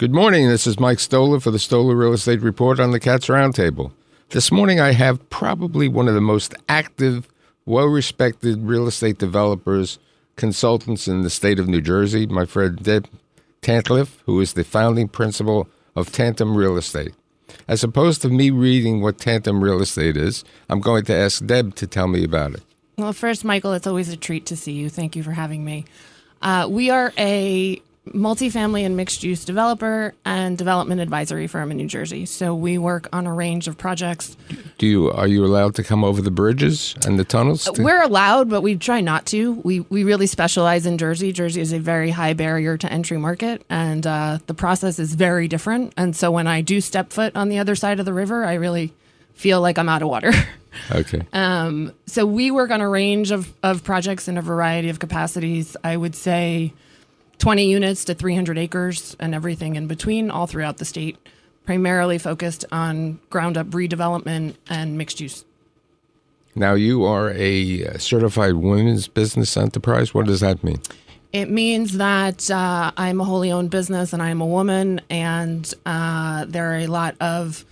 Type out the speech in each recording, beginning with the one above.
Good morning. This is Mike Stoler for the Stoler Real Estate Report on the Cats Roundtable. This morning I have probably one of the most active, well respected real estate developers, consultants in the state of New Jersey, my friend Deb Tantleff, who is the founding principal of Tantum Real Estate. As opposed to me reading what Tantum Real Estate is, I'm going to ask Deb to tell me about it. Well, first, Michael, it's always a treat to see you. Thank you for having me. Uh, we are a multifamily and mixed use developer and development advisory firm in New Jersey. So we work on a range of projects. Do you are you allowed to come over the bridges and the tunnels? To- We're allowed, but we try not to. We we really specialize in Jersey. Jersey is a very high barrier to entry market, and uh, the process is very different. And so when I do step foot on the other side of the river, I really feel like I'm out of water. okay. Um, so we work on a range of, of projects in a variety of capacities. I would say 20 units to 300 acres and everything in between, all throughout the state, primarily focused on ground up redevelopment and mixed use. Now, you are a uh, certified women's business enterprise. What does that mean? It means that uh, I'm a wholly owned business and I'm a woman, and uh, there are a lot of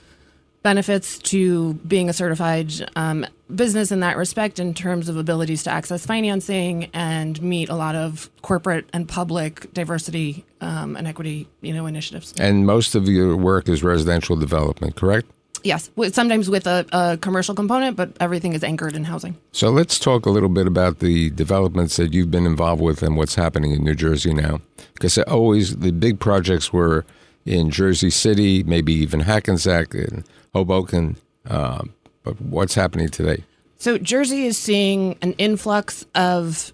benefits to being a certified um, business in that respect in terms of abilities to access financing and meet a lot of corporate and public diversity um, and equity you know initiatives And most of your work is residential development, correct? yes sometimes with a, a commercial component but everything is anchored in housing So let's talk a little bit about the developments that you've been involved with and what's happening in New Jersey now. Because always the big projects were in Jersey City, maybe even Hackensack and Hoboken. Um, but what's happening today? So Jersey is seeing an influx of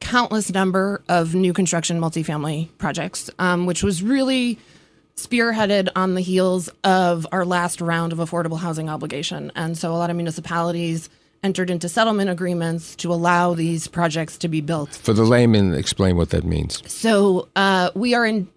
countless number of new construction multifamily projects, um, which was really spearheaded on the heels of our last round of affordable housing obligation. And so a lot of municipalities entered into settlement agreements to allow these projects to be built. For the layman, explain what that means. So uh, we are in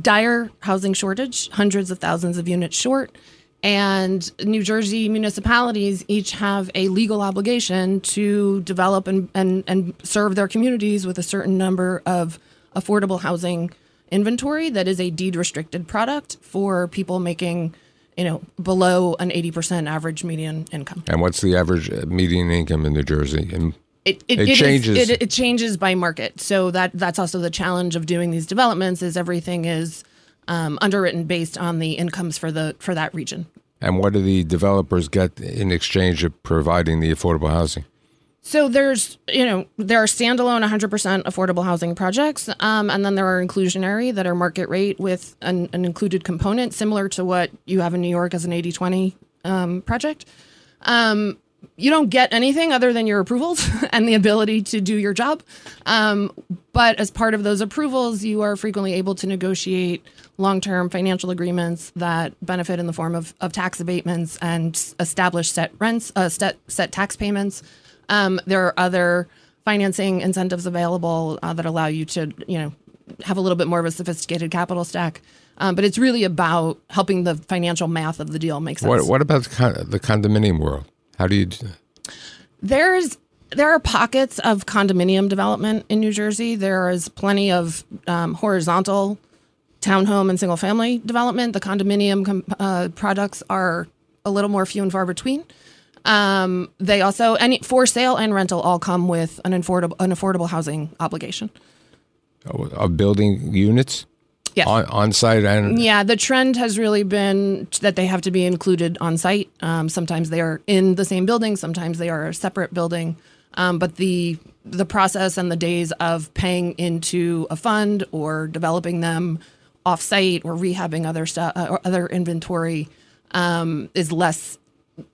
dire housing shortage, hundreds of thousands of units short. And New Jersey municipalities each have a legal obligation to develop and, and, and serve their communities with a certain number of affordable housing inventory that is a deed restricted product for people making, you know, below an 80% average median income. And what's the average uh, median income in New Jersey? And It, it, It it is- changes. it, it changes by market. So that that's also the challenge of doing these developments is everything is um, underwritten based on the incomes for the for that region. and what do the developers get in exchange of providing the affordable housing? So there's you know there are standalone 100% affordable housing projects, um, and then there are inclusionary that are market rate with an, an included component similar to what you have in New York as an 80-20 um, project. Um, you don't get anything other than your approvals and the ability to do your job. Um, but as part of those approvals, you are frequently able to negotiate long term financial agreements that benefit in the form of, of tax abatements and establish set rents, uh, set, set tax payments. Um, there are other financing incentives available uh, that allow you to, you know, have a little bit more of a sophisticated capital stack. Um, but it's really about helping the financial math of the deal make sense. What, what about the condominium world? How do you? d- There's there are pockets of condominium development in New Jersey. There is plenty of um, horizontal townhome and single family development. The condominium com- uh, products are a little more few and far between. Um, they also any for sale and rental all come with an affordable an affordable housing obligation. Of building units Yes. on, on site and Yeah, the trend has really been that they have to be included on site. Um, sometimes they are in the same building, sometimes they are a separate building. Um, but the the process and the days of paying into a fund or developing them off site or rehabbing other stuff uh, or other inventory um, is less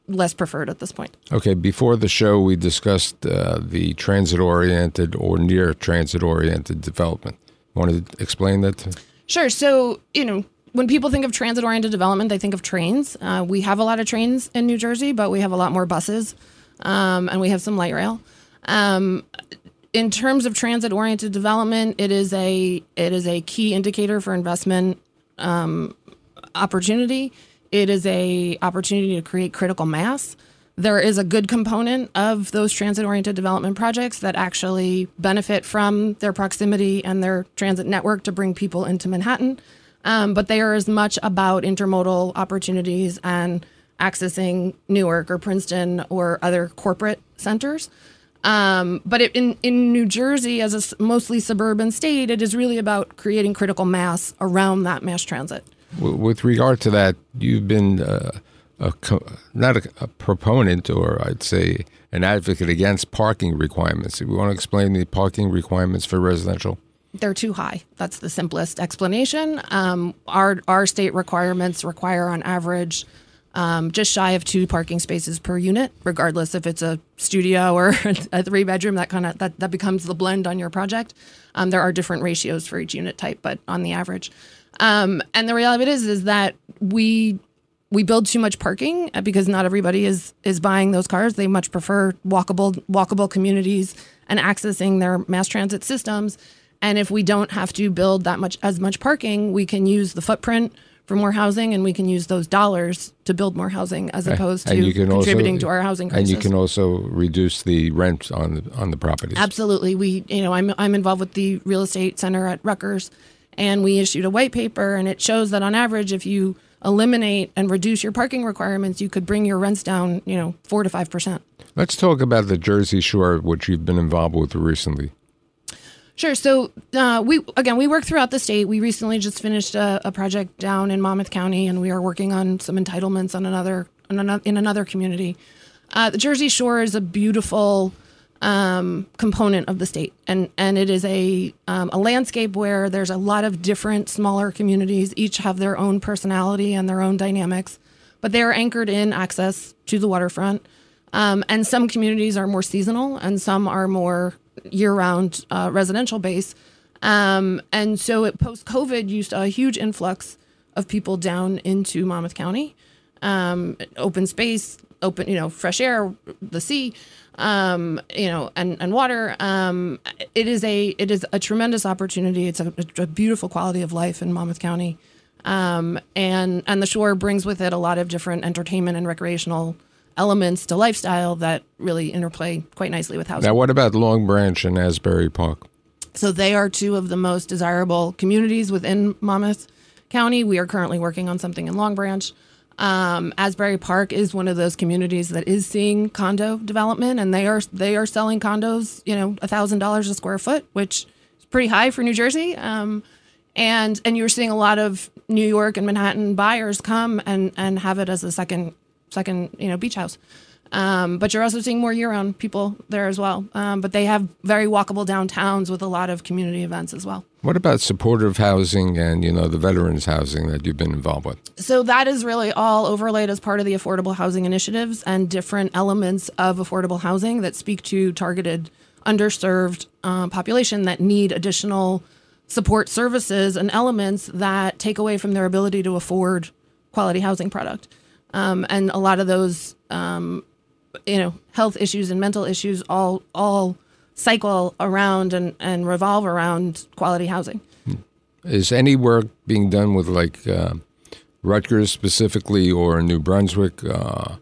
less preferred at this point. Okay, before the show, we discussed uh, the transit oriented or near transit oriented development. Want to explain that? To- Sure. So, you know, when people think of transit oriented development, they think of trains. Uh, we have a lot of trains in New Jersey, but we have a lot more buses um, and we have some light rail. Um, in terms of transit oriented development, it is a it is a key indicator for investment um, opportunity. It is a opportunity to create critical mass. There is a good component of those transit oriented development projects that actually benefit from their proximity and their transit network to bring people into Manhattan. Um, but they are as much about intermodal opportunities and accessing Newark or Princeton or other corporate centers. Um, but it, in in New Jersey, as a mostly suburban state, it is really about creating critical mass around that mass transit. With regard to that, you've been uh, a not a, a proponent, or I'd say an advocate against parking requirements. We want to explain the parking requirements for residential. They're too high. That's the simplest explanation. Um, our our state requirements require on average um, just shy of two parking spaces per unit, regardless if it's a studio or a three bedroom. That kind of that, that becomes the blend on your project. Um, there are different ratios for each unit type, but on the average. Um, and the reality of it is is that we we build too much parking uh, because not everybody is is buying those cars. They much prefer walkable walkable communities and accessing their mass transit systems. And if we don't have to build that much as much parking, we can use the footprint for more housing, and we can use those dollars to build more housing as opposed to contributing also, to our housing Crisis. And you can also reduce the rent on the on the properties. Absolutely. We, you know, I'm I'm involved with the real estate center at Rutgers, and we issued a white paper, and it shows that on average, if you eliminate and reduce your parking requirements, you could bring your rents down, you know, four to five percent. Let's talk about the Jersey Shore, which you've been involved with recently. Sure. So uh, we again we work throughout the state. We recently just finished a, a project down in Monmouth County, and we are working on some entitlements on another in another community. Uh, the Jersey Shore is a beautiful um, component of the state, and and it is a um, a landscape where there's a lot of different smaller communities. Each have their own personality and their own dynamics, but they are anchored in access to the waterfront. Um, and some communities are more seasonal, and some are more year-round uh, residential base. Um, and so, it, post-COVID, you saw a huge influx of people down into Monmouth County, um, open space, open, you know, fresh air, the sea, um, you know, and and water. Um, it is a it is a tremendous opportunity. It's a, a beautiful quality of life in Monmouth County, um, and and the shore brings with it a lot of different entertainment and recreational elements to lifestyle that really interplay quite nicely with housing. Now, what about Long Branch and Asbury Park? So they are two of the most desirable communities within Monmouth County. We are currently working on something in Long Branch. Um, Asbury Park is one of those communities that is seeing condo development, and they are they are selling condos, you know, a thousand dollars a square foot, which is pretty high for New Jersey. Um, and and you're seeing a lot of New York and Manhattan buyers come and and have it as a second second you know beach house. Um, but you're also seeing more year-round people there as well. Um, but they have very walkable downtowns with a lot of community events as well. What about supportive housing and you know the veterans housing that you've been involved with? So that is really all overlaid as part of the affordable housing initiatives and different elements of affordable housing that speak to targeted, underserved uh, population that need additional support services and elements that take away from their ability to afford quality housing product. Um, and a lot of those, um, you know, health issues and mental issues all all cycle around and, and revolve around quality housing. Is any work being done with like uh, Rutgers specifically or New Brunswick uh,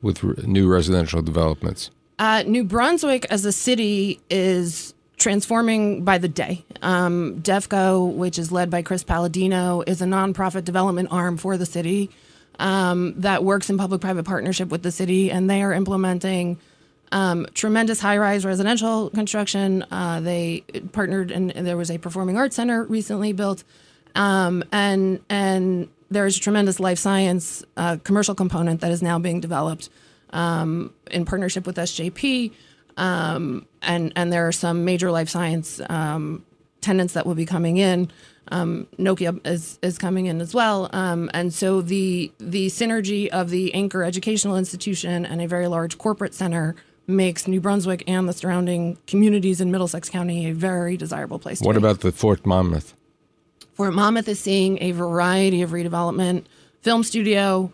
with r- new residential developments? Uh, New Brunswick as a city is transforming by the day. Um, DEVCO, which is led by Chris Paladino, is a nonprofit development arm for the city um, that works in public private partnership with the city, and they are implementing um, tremendous high rise residential construction. Uh, they partnered, and, there was a performing arts center recently built, um, and and there's a tremendous life science uh, commercial component that is now being developed um, in partnership with SJP. Um, and and there are some major life science um, tenants that will be coming in. Um, Nokia is is coming in as well, um, and so the the synergy of the anchor educational institution and a very large corporate center makes New Brunswick and the surrounding communities in Middlesex County a very desirable place. What about the Fort Monmouth? Fort Monmouth is seeing a variety of redevelopment, film studio,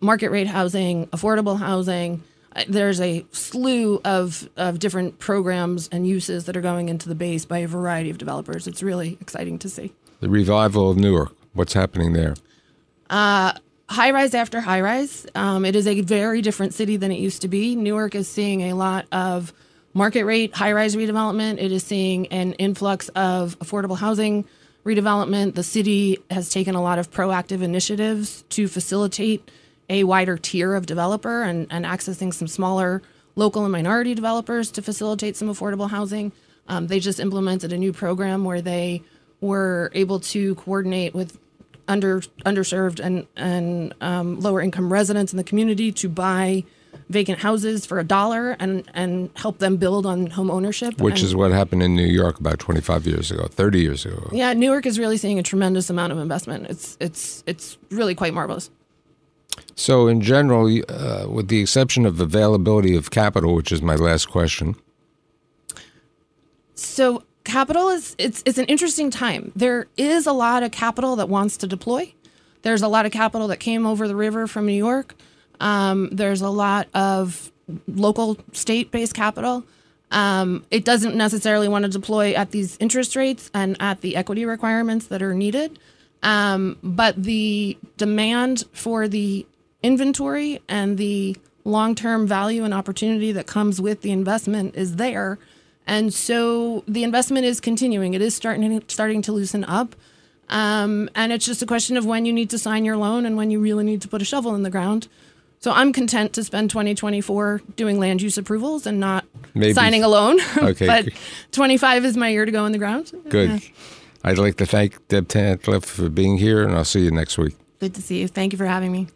market rate housing, affordable housing. Uh, There's a slew of, of different programs and uses that are going into the base by a variety of developers. It's really exciting to see. The revival of Newark. What's happening there? High rise after high rise. Um, it is a very different city than it used to be. Newark is seeing a lot of market rate high rise redevelopment. It is seeing an influx of affordable housing redevelopment. The city has taken a lot of proactive initiatives to facilitate a wider tier of developer and, and accessing some smaller local and minority developers to facilitate some affordable housing. Um, they just implemented a new program where they were able to coordinate with under underserved and and um, lower income residents in the community to buy vacant houses for a dollar and and help them build on home ownership. Which And- is what happened in New York about 25 years ago, 30 years ago. yeah, Newark is really seeing a tremendous amount of investment. It's it's it's really quite marvelous. So, in general, uh, with the exception of availability of capital, which is my last question, So capital is it's it's an interesting time. There is a lot of capital that wants to deploy. There's a lot of capital that came over the river from New York. Um, there's a lot of local state-based capital. Um, it doesn't necessarily want to deploy at these interest rates and at the equity requirements that are needed. Um, but the demand for the inventory and the long-term value and opportunity that comes with the investment is there. And so the investment is continuing. It is starting starting to loosen up. Um, and it's just a question of when you need to sign your loan and when you really need to put a shovel in the ground. So I'm content to spend 2024 doing land use approvals and not Maybe- signing a loan. Okay. but 25 is my year to go in the ground. good. Yeah. I'd like to thank Deb Tantleff for being here, and I'll see you next week. Good to see you. Thank you for having me.